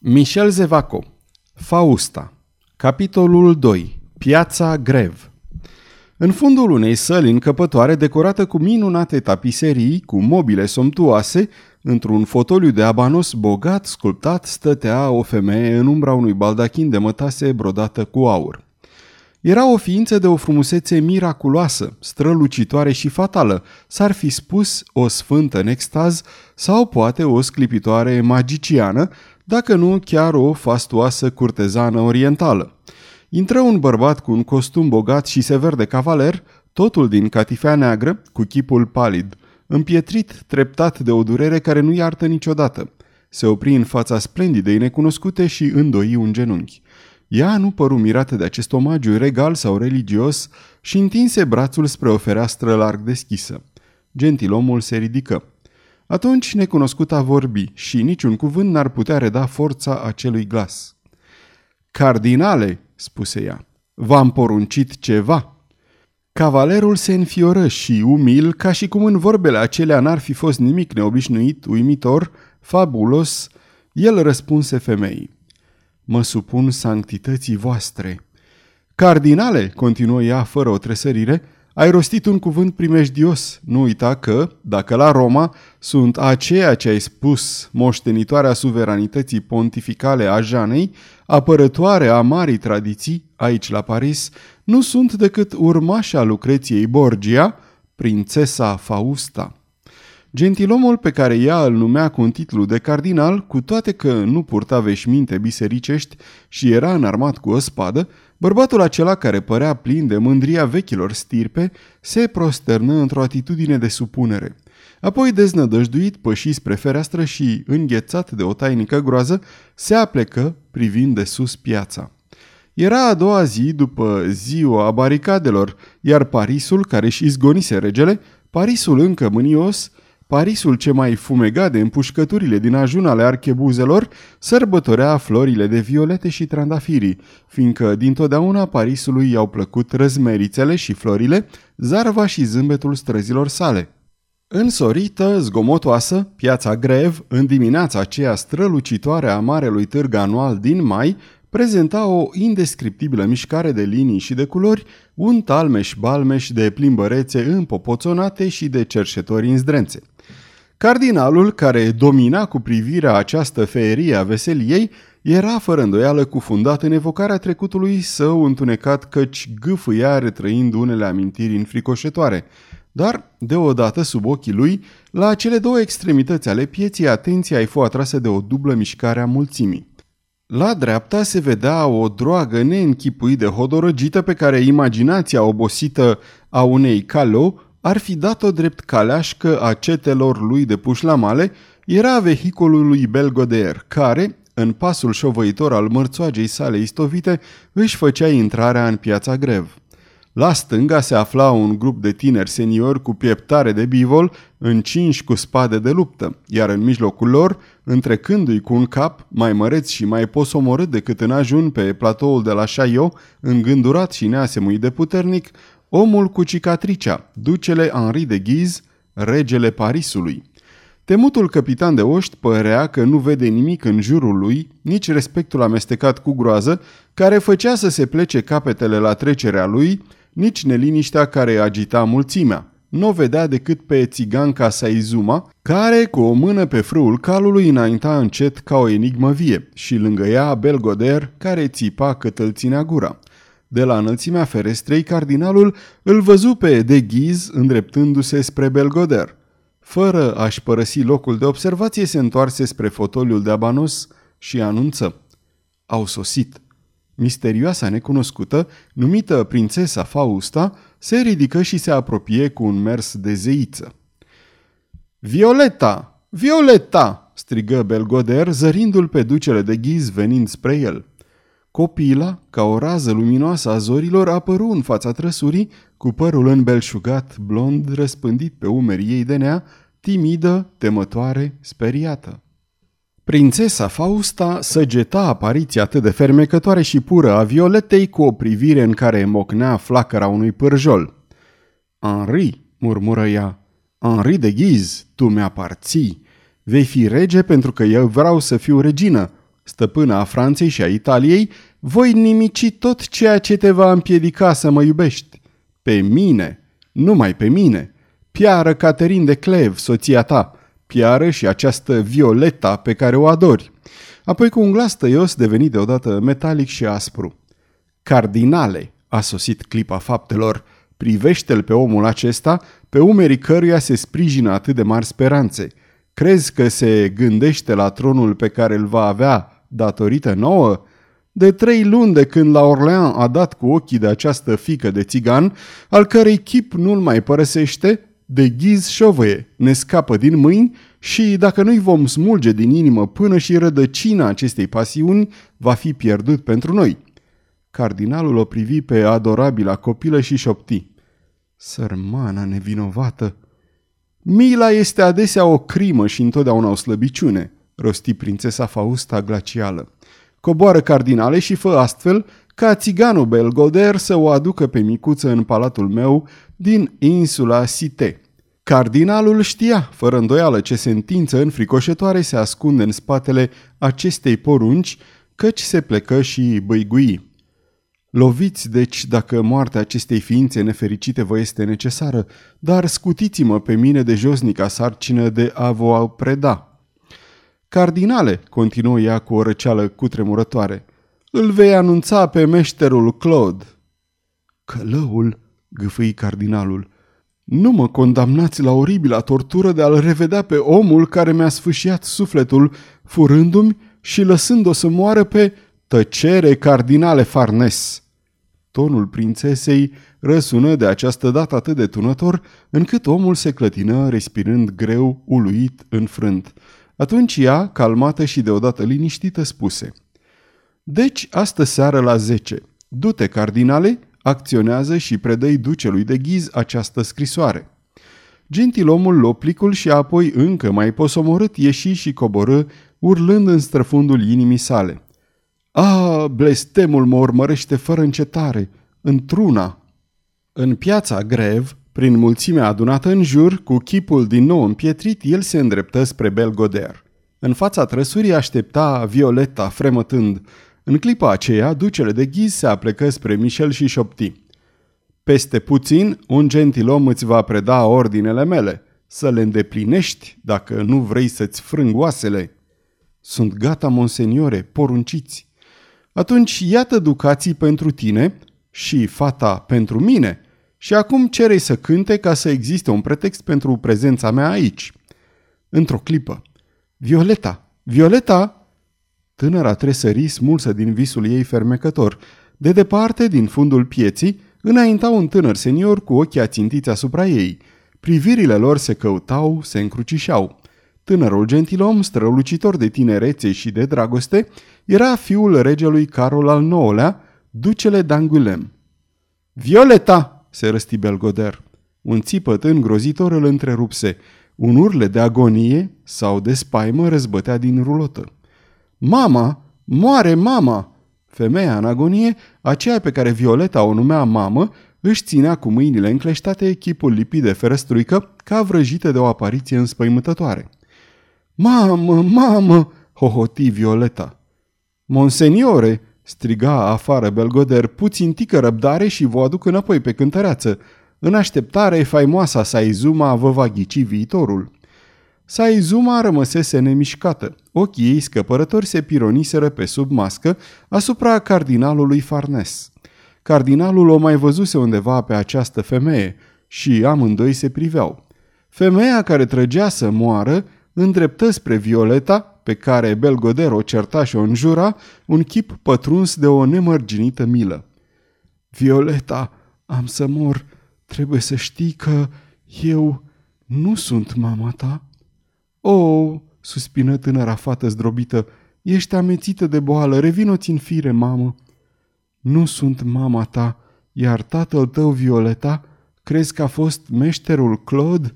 Michel Zevaco Fausta Capitolul 2 Piața Grev În fundul unei săli încăpătoare decorată cu minunate tapiserii, cu mobile somptuoase, într-un fotoliu de abanos bogat sculptat stătea o femeie în umbra unui baldachin de mătase brodată cu aur. Era o ființă de o frumusețe miraculoasă, strălucitoare și fatală, s-ar fi spus o sfântă în extaz sau poate o sclipitoare magiciană, dacă nu chiar o fastuoasă curtezană orientală. Intră un bărbat cu un costum bogat și sever de cavaler, totul din catifea neagră, cu chipul palid, împietrit treptat de o durere care nu iartă niciodată. Se opri în fața splendidei necunoscute și îndoi un genunchi. Ea nu păru mirată de acest omagiu regal sau religios și întinse brațul spre o fereastră larg deschisă. Gentilomul se ridică. Atunci necunoscuta vorbi și niciun cuvânt n-ar putea reda forța acelui glas. Cardinale, spuse ea, v-am poruncit ceva. Cavalerul se înfioră și, umil, ca și cum în vorbele acelea n-ar fi fost nimic neobișnuit, uimitor, fabulos, el răspunse femeii. Mă supun sanctității voastre. Cardinale, continuă ea fără o tresărire, ai rostit un cuvânt primejdios. Nu uita că, dacă la Roma sunt aceea ce ai spus, moștenitoarea suveranității pontificale a Janei, apărătoare a marii tradiții, aici la Paris, nu sunt decât urmașa Lucreției Borgia, prințesa Fausta. Gentilomul pe care ea îl numea cu un titlu de cardinal, cu toate că nu purta veșminte bisericești și era înarmat cu o spadă, Bărbatul acela, care părea plin de mândria vechilor stirpe, se prosternă într-o atitudine de supunere. Apoi, deznădăjduit, păși spre fereastră și, înghețat de o tainică groază, se aplecă privind de sus piața. Era a doua zi după ziua a baricadelor, iar Parisul, care își izgonise regele, Parisul încă mânios, Parisul ce mai fumega de împușcăturile din ajun ale archebuzelor sărbătorea florile de violete și trandafirii, fiindcă dintotdeauna Parisului i-au plăcut răzmerițele și florile, zarva și zâmbetul străzilor sale. Însorită, zgomotoasă, piața Grev, în dimineața aceea strălucitoare a marelui târg anual din mai, prezenta o indescriptibilă mișcare de linii și de culori, un talmeș-balmeș de plimbărețe împopoțonate și de cerșetori în zdrențe. Cardinalul, care domina cu privirea această feerie a veseliei, era fără îndoială cufundat în evocarea trecutului său întunecat căci gâfâia retrăind unele amintiri înfricoșătoare. Dar, deodată, sub ochii lui, la cele două extremități ale pieții, atenția îi fu atrasă de o dublă mișcare a mulțimii. La dreapta se vedea o droagă neînchipuit de hodorăgită pe care imaginația obosită a unei calo ar fi dat-o drept caleașcă a cetelor lui de pușlamale, era vehiculul lui Belgoder, care, în pasul șovăitor al mărțoagei sale istovite, își făcea intrarea în piața grev. La stânga se afla un grup de tineri seniori cu pieptare de bivol, încinși cu spade de luptă, iar în mijlocul lor, întrecându-i cu un cap mai măreț și mai posomorât decât în ajun pe platoul de la Chaillot, îngândurat și neasemuit de puternic, omul cu cicatricea, ducele Henri de Ghiz, regele Parisului. Temutul capitan de oști părea că nu vede nimic în jurul lui, nici respectul amestecat cu groază, care făcea să se plece capetele la trecerea lui, nici neliniștea care agita mulțimea. Nu vedea decât pe țiganca Saizuma, care cu o mână pe frâul calului înainta încet ca o enigmă vie și lângă ea Belgoder, care țipa cât îl ținea gura. De la înălțimea ferestrei, cardinalul îl văzu pe de ghiz îndreptându-se spre Belgoder. Fără a-și părăsi locul de observație, se întoarse spre fotoliul de abanos și anunță. Au sosit. Misterioasa necunoscută, numită prințesa Fausta, se ridică și se apropie cu un mers de zeiță. Violeta! Violeta! strigă Belgoder, zărindu-l pe ducele de ghiz venind spre el. Copila, ca o rază luminoasă a zorilor, apăru în fața trăsurii, cu părul înbelșugat, blond, răspândit pe umerii ei de nea, timidă, temătoare, speriată. Prințesa Fausta săgeta apariția atât de fermecătoare și pură a Violetei cu o privire în care mocnea flacăra unui pârjol. Henri, murmură ea, Henri de Ghiz, tu mi-aparții. Vei fi rege pentru că eu vreau să fiu regină. stăpâna a Franței și a Italiei, voi nimici tot ceea ce te va împiedica să mă iubești. Pe mine, numai pe mine. Piară Caterin de Clev, soția ta, piară și această Violeta pe care o adori. Apoi cu un glas tăios devenit deodată metalic și aspru. Cardinale, a sosit clipa faptelor, privește-l pe omul acesta, pe umerii căruia se sprijină atât de mari speranțe. Crezi că se gândește la tronul pe care îl va avea datorită nouă? De trei luni de când la Orleans a dat cu ochii de această fică de țigan, al cărei chip nu-l mai părăsește, de ghiz șovăie, ne scapă din mâini și dacă nu-i vom smulge din inimă până și rădăcina acestei pasiuni, va fi pierdut pentru noi. Cardinalul o privi pe adorabila copilă și șopti. Sărmana nevinovată! Mila este adesea o crimă și întotdeauna o slăbiciune, rosti prințesa Fausta glacială. Coboară cardinale și fă astfel ca țiganul Belgoder să o aducă pe micuță în palatul meu din insula Site. Cardinalul știa, fără îndoială, ce sentință înfricoșătoare se ascunde în spatele acestei porunci, căci se plecă și băigui. Loviți, deci, dacă moartea acestei ființe nefericite vă este necesară, dar scutiți-mă pe mine de josnica sarcină de a vă preda. Cardinale, continuă ea cu o răceală cutremurătoare, îl vei anunța pe meșterul Claude. Călăul, gâfâi cardinalul, nu mă condamnați la oribila tortură de a-l revedea pe omul care mi-a sfâșiat sufletul, furându-mi și lăsând-o să moară pe tăcere cardinale Farnes. Tonul prințesei răsună de această dată atât de tunător, încât omul se clătină, respirând greu, uluit, înfrânt. Atunci ea, calmată și deodată liniștită, spuse Deci, astă seară la zece, du-te, cardinale, acționează și predăi ducelui de ghiz această scrisoare. Gentilomul luă plicul și apoi încă mai posomorât ieși și coborâ, urlând în străfundul inimii sale. A, blestemul mă urmărește fără încetare, într-una. În piața Grev, prin mulțimea adunată în jur, cu chipul din nou împietrit, el se îndreptă spre Belgoder. În fața trăsurii aștepta Violeta, fremătând. În clipa aceea, ducele de ghiz se aplecă spre Michel și șopti. Peste puțin, un gentilom îți va preda ordinele mele. Să le îndeplinești dacă nu vrei să-ți frâng oasele. Sunt gata, monseniore, porunciți. Atunci iată ducații pentru tine și fata pentru mine și acum cerei să cânte ca să existe un pretext pentru prezența mea aici. Într-o clipă. Violeta! Violeta! Tânăra tresări smulsă din visul ei fermecător. De departe, din fundul pieții, înainta un tânăr senior cu ochii ațintiți asupra ei. Privirile lor se căutau, se încrucișau. Tânărul gentilom, strălucitor de tinerețe și de dragoste, era fiul regelui Carol al IX-lea, ducele d'Angulem. Violeta!" Se răsti Belgoder. Un țipăt îngrozitor îl întrerupse. Un urle de agonie sau de spaimă răzbătea din rulotă. Mama! Moare mama! Femeia în agonie, aceea pe care Violeta o numea mamă, își ținea cu mâinile încleștate echipul lipit de ferăstruică ca vrăjită de o apariție înspăimântătoare. Mamă, mamă!" hohoti Violeta. Monseniore!" Striga afară Belgoder, puțin tică răbdare și vă aduc înapoi pe cântăreață. În așteptare, faimoasa Saizuma vă va ghici viitorul. Saizuma rămăsese nemișcată. Ochii ei scăpărători se pironiseră pe sub mască asupra cardinalului Farnes. Cardinalul o mai văzuse undeva pe această femeie și amândoi se priveau. Femeia care trăgea să moară îndreptă spre Violeta, pe care Belgoder o certa și o înjura, un chip pătruns de o nemărginită milă. Violeta, am să mor, trebuie să știi că eu nu sunt mama ta. O, oh, suspină tânăra fată zdrobită, ești amețită de boală, revino-ți în fire, mamă. Nu sunt mama ta, iar tatăl tău, Violeta, crezi că a fost meșterul Claude?"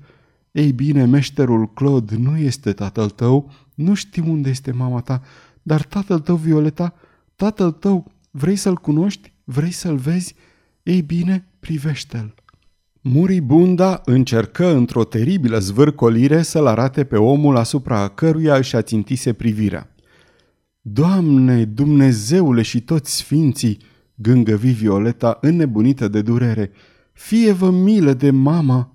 Ei bine, meșterul Claude nu este tatăl tău, nu știu unde este mama ta, dar tatăl tău, Violeta, tatăl tău, vrei să-l cunoști? Vrei să-l vezi? Ei bine, privește-l. Muribunda încercă într-o teribilă zvârcolire să-l arate pe omul asupra căruia își ațintise privirea. Doamne, Dumnezeule și toți sfinții, gângăvi Violeta înnebunită de durere, fie-vă milă de mama!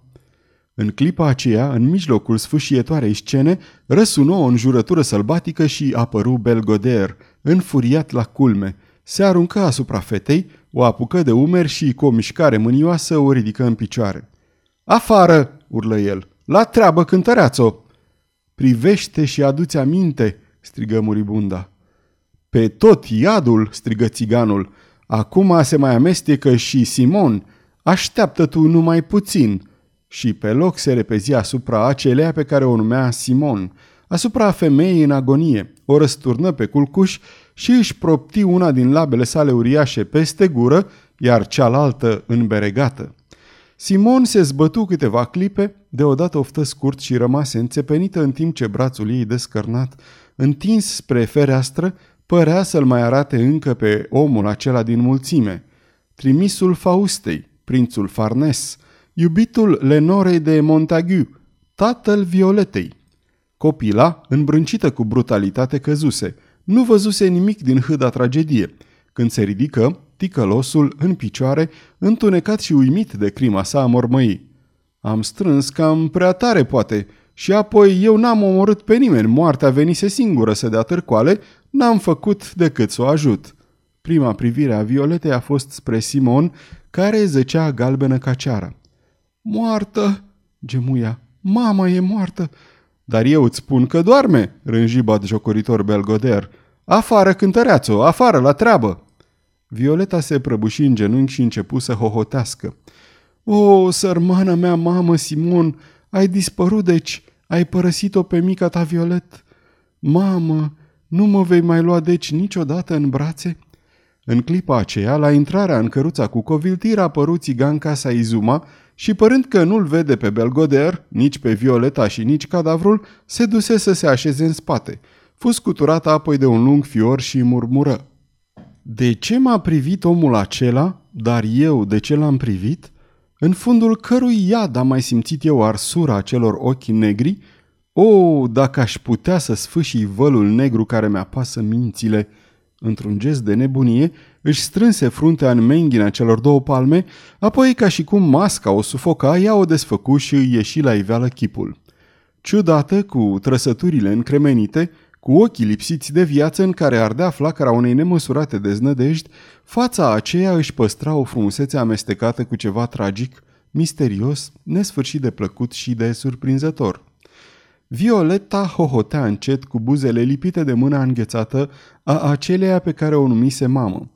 În clipa aceea, în mijlocul sfâșietoarei scene, răsună o înjurătură sălbatică și apăru Belgoder, înfuriat la culme. Se aruncă asupra fetei, o apucă de umeri și, cu o mișcare mânioasă, o ridică în picioare. Afară!" urlă el. La treabă, cântăreați-o!" Privește și aduți aminte!" strigă muribunda. Pe tot iadul!" strigă țiganul. Acum se mai amestecă și Simon. Așteaptă tu numai puțin!" Și pe loc se repezi asupra acelea pe care o numea Simon, asupra femeii în agonie, o răsturnă pe culcuș și își propti una din labele sale uriașe peste gură, iar cealaltă înberegată. Simon se zbătu câteva clipe, deodată oftă scurt și rămase înțepenită în timp ce brațul ei descărnat, întins spre fereastră, părea să-l mai arate încă pe omul acela din mulțime. Trimisul Faustei, prințul Farnes, iubitul Lenorei de Montagu, tatăl Violetei. Copila, îmbrâncită cu brutalitate, căzuse. Nu văzuse nimic din hâda tragedie. Când se ridică, ticălosul, în picioare, întunecat și uimit de crima sa, mormăi. Am strâns cam prea tare, poate, și apoi eu n-am omorât pe nimeni, moartea venise singură să dea târcoale, n-am făcut decât să o ajut. Prima privire a Violetei a fost spre Simon, care zăcea galbenă ca ceara. Moartă!" gemuia. Mama e moartă!" Dar eu îți spun că doarme!" rânji jocoritor Belgoder. Afară cântăreați-o, afară, la treabă!" Violeta se prăbuși în genunchi și începu să hohotească. O, sărmana mea mamă, Simon, ai dispărut deci, ai părăsit-o pe mica ta Violet. Mamă, nu mă vei mai lua deci niciodată în brațe?" În clipa aceea, la intrarea în căruța cu coviltir, a apărut țiganca Saizuma și părând că nu-l vede pe Belgoder, nici pe Violeta și nici cadavrul, se duse să se așeze în spate. Fu scuturată apoi de un lung fior și murmură. De ce m-a privit omul acela, dar eu de ce l-am privit? În fundul cărui iad am mai simțit eu arsura acelor ochi negri? O, dacă aș putea să sfâșii vălul negru care mi-apasă mințile!" Într-un gest de nebunie, își strânse fruntea în menghina celor două palme, apoi ca și cum masca o sufoca, ea o desfăcu și îi ieși la iveală chipul. Ciudată, cu trăsăturile încremenite, cu ochii lipsiți de viață în care ardea flacăra unei nemăsurate deznădejdi, fața aceea își păstra o frumusețe amestecată cu ceva tragic, misterios, nesfârșit de plăcut și de surprinzător. Violeta hohotea încet cu buzele lipite de mâna înghețată a aceleia pe care o numise mamă.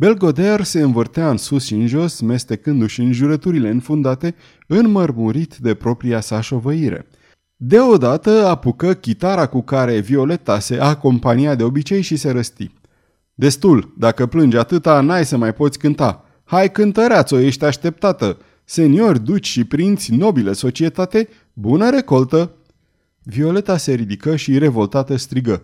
Belgoder se învârtea în sus și în jos, mestecându-și în jurăturile înfundate, înmărmurit de propria sa șovăire. Deodată apucă chitara cu care Violeta se acompania de obicei și se răsti. Destul, dacă plângi atâta, n-ai să mai poți cânta. Hai cântăreați-o, ești așteptată. Seniori, duci și prinți, nobile societate, bună recoltă! Violeta se ridică și revoltată strigă.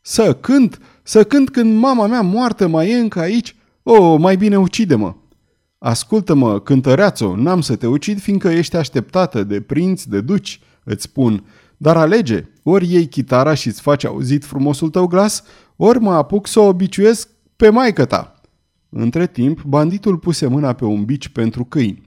Să cânt? Să cânt când mama mea moartă mai e încă aici? O, oh, mai bine ucide-mă! Ascultă-mă, cântăreațo, n-am să te ucid fiindcă ești așteptată de prinți, de duci, îți spun. Dar alege, ori iei chitara și îți faci auzit frumosul tău glas, ori mă apuc să o obiciuiesc pe maică ta. Între timp, banditul puse mâna pe un bici pentru câini.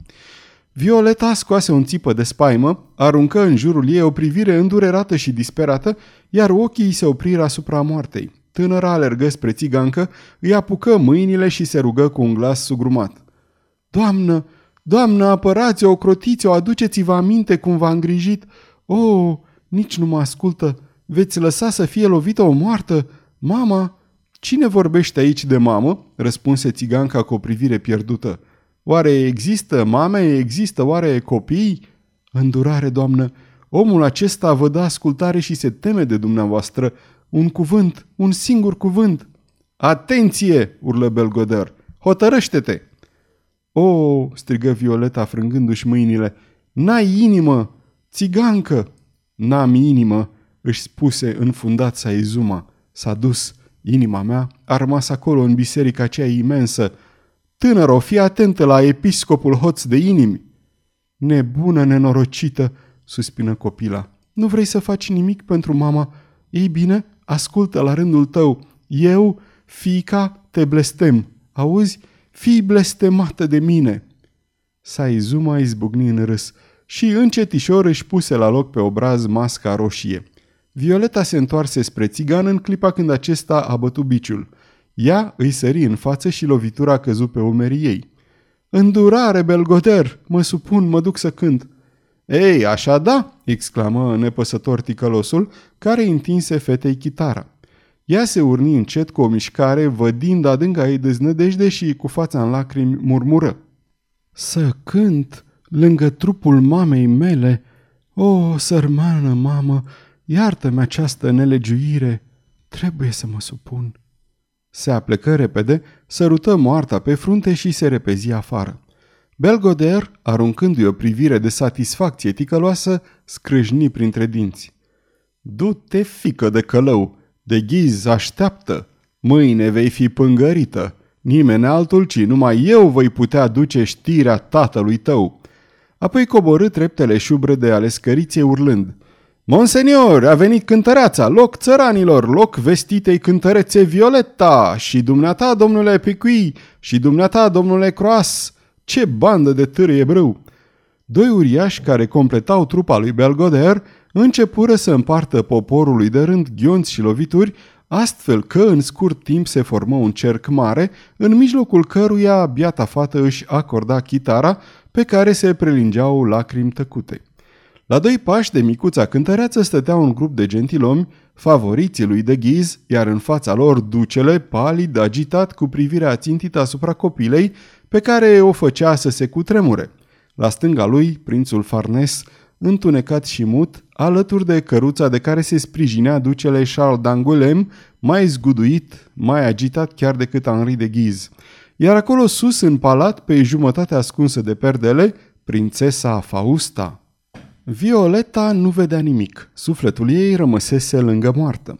Violeta scoase un țipă de spaimă, aruncă în jurul ei o privire îndurerată și disperată, iar ochii îi se opriră asupra moartei. Tânăra alergă spre țigancă, îi apucă mâinile și se rugă cu un glas sugrumat. Doamnă, doamnă, apărați-o, ocrotiți-o, aduceți-vă aminte cum v-a îngrijit. O, oh, nici nu mă ascultă. Veți lăsa să fie lovită o moartă? Mama? Cine vorbește aici de mamă? răspunse țiganca cu o privire pierdută. Oare există mame? Există oare copii? Îndurare, doamnă, omul acesta vă dă ascultare și se teme de dumneavoastră. Un cuvânt, un singur cuvânt. Atenție, urlă Belgoder, hotărăște-te! O, strigă Violeta frângându-și mâinile, n-ai inimă, țigancă! N-am inimă, își spuse înfundat sa Izuma. S-a dus, inima mea a rămas acolo în biserica aceea imensă, Tânără, fii atentă la episcopul hoț de inimi. Nebună nenorocită, suspină copila. Nu vrei să faci nimic pentru mama? Ei bine, ascultă la rândul tău. Eu, fica, te blestem. Auzi? Fii blestemată de mine!" Saizuma izbucni în râs și încetișor își puse la loc pe obraz masca roșie. Violeta se întoarse spre țigan în clipa când acesta a bătut biciul. Ea îi sări în față și lovitura a căzut pe umerii ei. Îndurare, Belgoder! Mă supun, mă duc să cânt!" Ei, așa da!" exclamă nepăsător ticălosul, care întinse fetei chitara. Ea se urni încet cu o mișcare, vădind adânca ei deznădejde și cu fața în lacrimi murmură. Să cânt lângă trupul mamei mele? O, sărmană mamă, iartă-mi această nelegiuire, trebuie să mă supun. Se aplecă repede, sărută moarta pe frunte și se repezi afară. Belgoder, aruncându-i o privire de satisfacție ticăloasă, scrâșni printre dinți. Du-te, fică de călău, de ghiz așteaptă, mâine vei fi pângărită, nimeni altul, ci numai eu voi putea duce știrea tatălui tău. Apoi coborâ treptele șubrede ale scăriței urlând. Monsenior, a venit cântăreața, loc țăranilor, loc vestitei cântărețe Violeta și dumneata, domnule Picui, și dumneata, domnule Croas. Ce bandă de târie brâu! Doi uriași care completau trupa lui Belgoder începură să împartă poporului de rând ghionți și lovituri, astfel că în scurt timp se formă un cerc mare, în mijlocul căruia biata fată își acorda chitara, pe care se prelingeau lacrimi tăcute. La doi pași de micuța cântăreață stătea un grup de gentilomi, favoriții lui de ghiz, iar în fața lor ducele, palid, agitat, cu privirea țintită asupra copilei, pe care o făcea să se cutremure. La stânga lui, prințul Farnes, întunecat și mut, alături de căruța de care se sprijinea ducele Charles d'Angoulême, mai zguduit, mai agitat chiar decât Henri de Ghiz. Iar acolo sus, în palat, pe jumătate ascunsă de perdele, prințesa Fausta. Violeta nu vedea nimic. Sufletul ei rămăsese lângă moartă.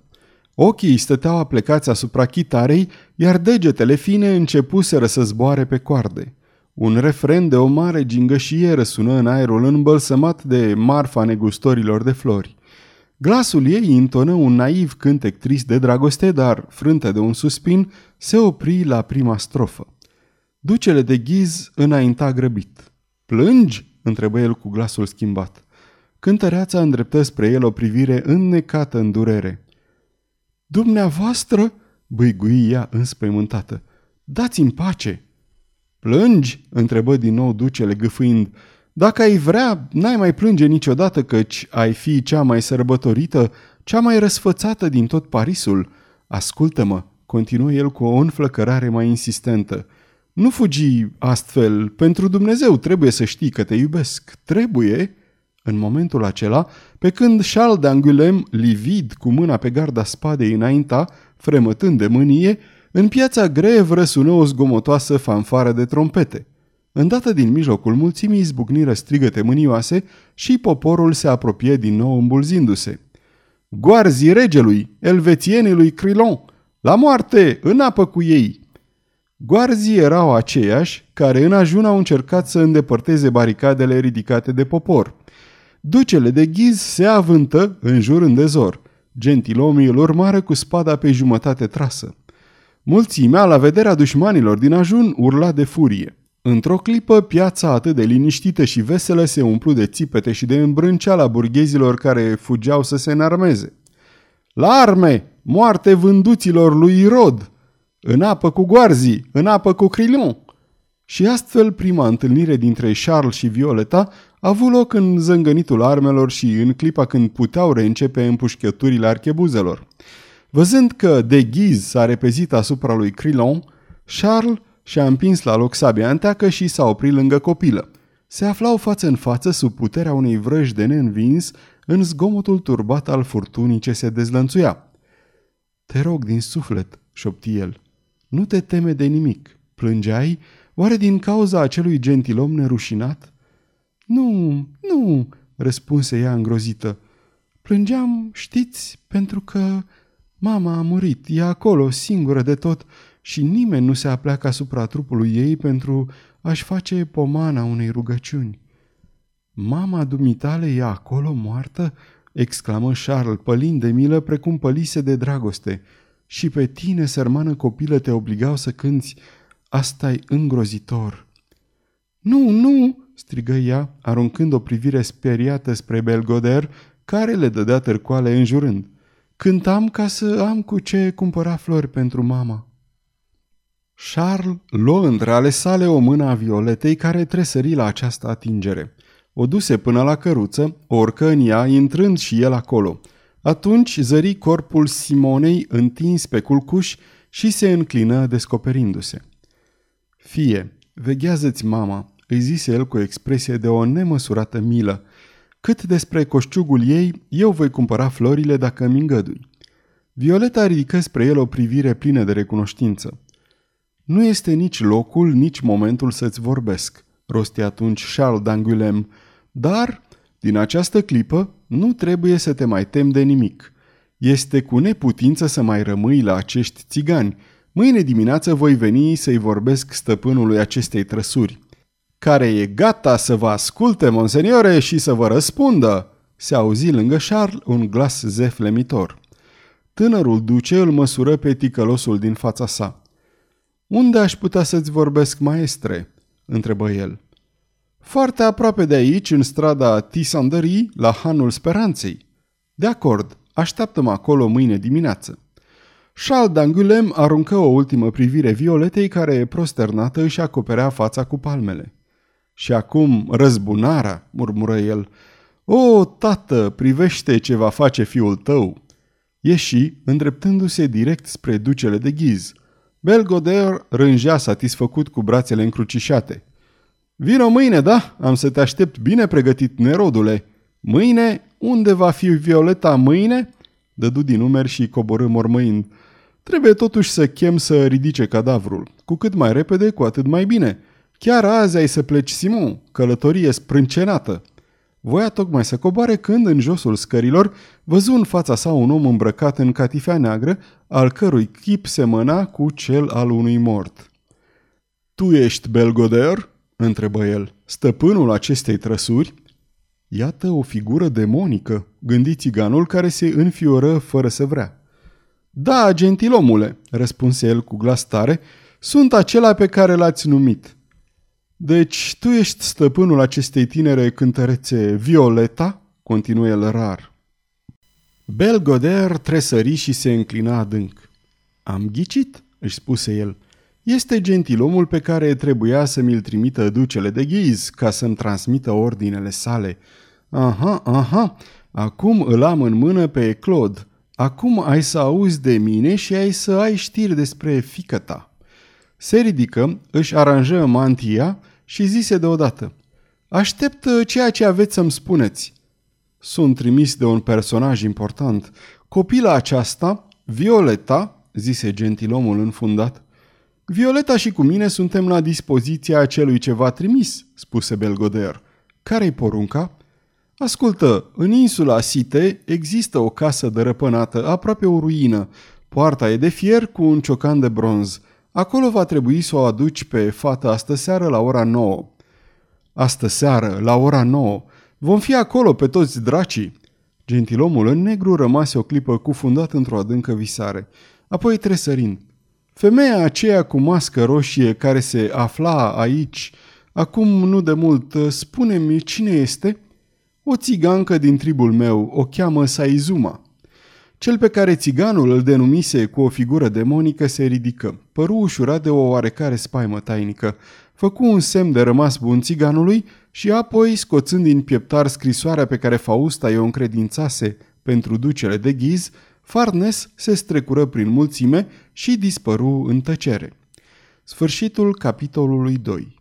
Ochii stăteau aplecați asupra chitarei, iar degetele fine începuseră să zboare pe coarde. Un refren de o mare gingășie răsună în aerul îmbălsămat de marfa negustorilor de flori. Glasul ei intonă un naiv cântec trist de dragoste, dar, frântă de un suspin, se opri la prima strofă. Ducele de ghiz înainta grăbit. Plângi?" întrebă el cu glasul schimbat. Cântăreața îndreptă spre el o privire înnecată în durere. Dumneavoastră?" băigui ea înspăimântată. Dați-mi pace!" Plângi?" întrebă din nou ducele gâfâind. Dacă ai vrea, n-ai mai plânge niciodată căci ai fi cea mai sărbătorită, cea mai răsfățată din tot Parisul. Ascultă-mă, continuă el cu o înflăcărare mai insistentă. Nu fugi astfel, pentru Dumnezeu trebuie să știi că te iubesc. Trebuie?" În momentul acela, pe când Charles d'Angoulême, livid, cu mâna pe garda spadei înainta, fremătând de mânie, în piața Grev răsună o zgomotoasă fanfară de trompete. Îndată din mijlocul mulțimii izbucniră strigăte mânioase și poporul se apropie din nou îmbulzindu-se. Goarzii regelui, elvețienii lui Crilon, la moarte, în apă cu ei! Goarzii erau aceiași care în ajun au încercat să îndepărteze baricadele ridicate de popor – Ducele de ghiz se avântă în jur în dezor. Gentilomii îl urmară cu spada pe jumătate trasă. Mulțimea, la vederea dușmanilor din ajun, urla de furie. Într-o clipă, piața atât de liniștită și veselă se umplu de țipete și de îmbrânceala burghezilor care fugeau să se înarmeze. La arme! Moarte vânduților lui Irod! În apă cu goarzii! În apă cu Crillon! Și astfel prima întâlnire dintre Charles și Violeta a avut loc în zângănitul armelor și în clipa când puteau reîncepe împușchăturile archebuzelor. Văzând că de ghiz s-a repezit asupra lui Crillon, Charles și-a împins la loc sabia înteacă și s-a oprit lângă copilă. Se aflau față în față sub puterea unei vrăji de neînvins în zgomotul turbat al furtunii ce se dezlănțuia. Te rog din suflet, șopti el, nu te teme de nimic. Plângeai? Oare din cauza acelui gentilom nerușinat? Nu, nu, răspunse ea îngrozită. Plângeam, știți, pentru că mama a murit, e acolo, singură de tot, și nimeni nu se apleacă asupra trupului ei pentru a-și face pomana unei rugăciuni. Mama dumitale e acolo moartă?" exclamă Charles, pălind de milă precum pălise de dragoste. și pe tine, sărmană copilă, te obligau să cânți. Asta e îngrozitor. Nu, nu, strigă ea, aruncând o privire speriată spre Belgoder, care le dădea târcoale înjurând. Cântam ca să am cu ce cumpăra flori pentru mama. Charles luă între ale sale o mână a Violetei care tresări la această atingere. O duse până la căruță, o urcă în ea, intrând și el acolo. Atunci zări corpul Simonei întins pe culcuș și se înclină descoperindu-se. Fie, veghează-ți mama, îi zise el cu o expresie de o nemăsurată milă. Cât despre coșciugul ei, eu voi cumpăra florile dacă îmi îngădui. Violeta ridică spre el o privire plină de recunoștință. Nu este nici locul, nici momentul să-ți vorbesc, rosti atunci Charles d'Angulem, dar, din această clipă, nu trebuie să te mai tem de nimic. Este cu neputință să mai rămâi la acești țigani. Mâine dimineață voi veni să-i vorbesc stăpânului acestei trăsuri. Care e gata să vă asculte, monseniore, și să vă răspundă, se auzi lângă Charles un glas zeflemitor. Tânărul duce îl măsură pe ticălosul din fața sa. Unde aș putea să-ți vorbesc, maestre?" întrebă el. Foarte aproape de aici, în strada Tisandării, la Hanul Speranței. De acord, așteaptă-mă acolo mâine dimineață. Charles d'Angulem aruncă o ultimă privire violetei care, prosternată, își acoperea fața cu palmele. Și acum răzbunarea, murmură el. O, tată, privește ce va face fiul tău. Ieși, îndreptându-se direct spre ducele de ghiz. Belgoder rângea satisfăcut cu brațele încrucișate. Vino mâine, da? Am să te aștept bine pregătit, nerodule. Mâine? Unde va fi Violeta mâine? Dădu din numeri și coborâ mormăind. Trebuie totuși să chem să ridice cadavrul. Cu cât mai repede, cu atât mai bine. Chiar azi ai să pleci, Simon, călătorie sprâncenată. Voia tocmai să coboare când, în josul scărilor, văzu în fața sa un om îmbrăcat în catifea neagră, al cărui chip semăna cu cel al unui mort. Tu ești Belgoder?" întrebă el. Stăpânul acestei trăsuri? Iată o figură demonică, gândi țiganul care se înfioră fără să vrea. Da, gentilomule, răspunse el cu glas tare, sunt acela pe care l-ați numit. Deci tu ești stăpânul acestei tinere cântărețe Violeta? continuă el rar. Belgoder tresări și se înclina adânc. Am ghicit, își spuse el. Este gentilomul pe care trebuia să mi-l trimită ducele de ghiz ca să-mi transmită ordinele sale. Aha, aha, acum îl am în mână pe Claude. Acum ai să auzi de mine și ai să ai știri despre fică ta. Se ridică, își aranjă mantia și zise deodată. Aștept uh, ceea ce aveți să-mi spuneți. Sunt trimis de un personaj important. Copila aceasta, Violeta, zise gentilomul înfundat, Violeta și cu mine suntem la dispoziția celui ce v-a trimis, spuse Belgoder. Care-i porunca? Ascultă, în insula Site există o casă dărăpânată, aproape o ruină. Poarta e de fier cu un ciocan de bronz. Acolo va trebui să o aduci pe fată astă seară la ora 9. Astă seară, la ora 9. Vom fi acolo pe toți dracii. Gentilomul în negru rămase o clipă cufundat într-o adâncă visare. Apoi tresărind. Femeia aceea cu mască roșie care se afla aici, acum nu de mult, spune-mi cine este? O țigancă din tribul meu, o cheamă Saizuma. Cel pe care țiganul îl denumise cu o figură demonică se ridică, păru ușurat de o oarecare spaimă tainică, făcu un semn de rămas bun țiganului și apoi, scoțând din pieptar scrisoarea pe care Fausta i-o încredințase pentru ducele de ghiz, Farnes se strecură prin mulțime și dispăru în tăcere. Sfârșitul capitolului 2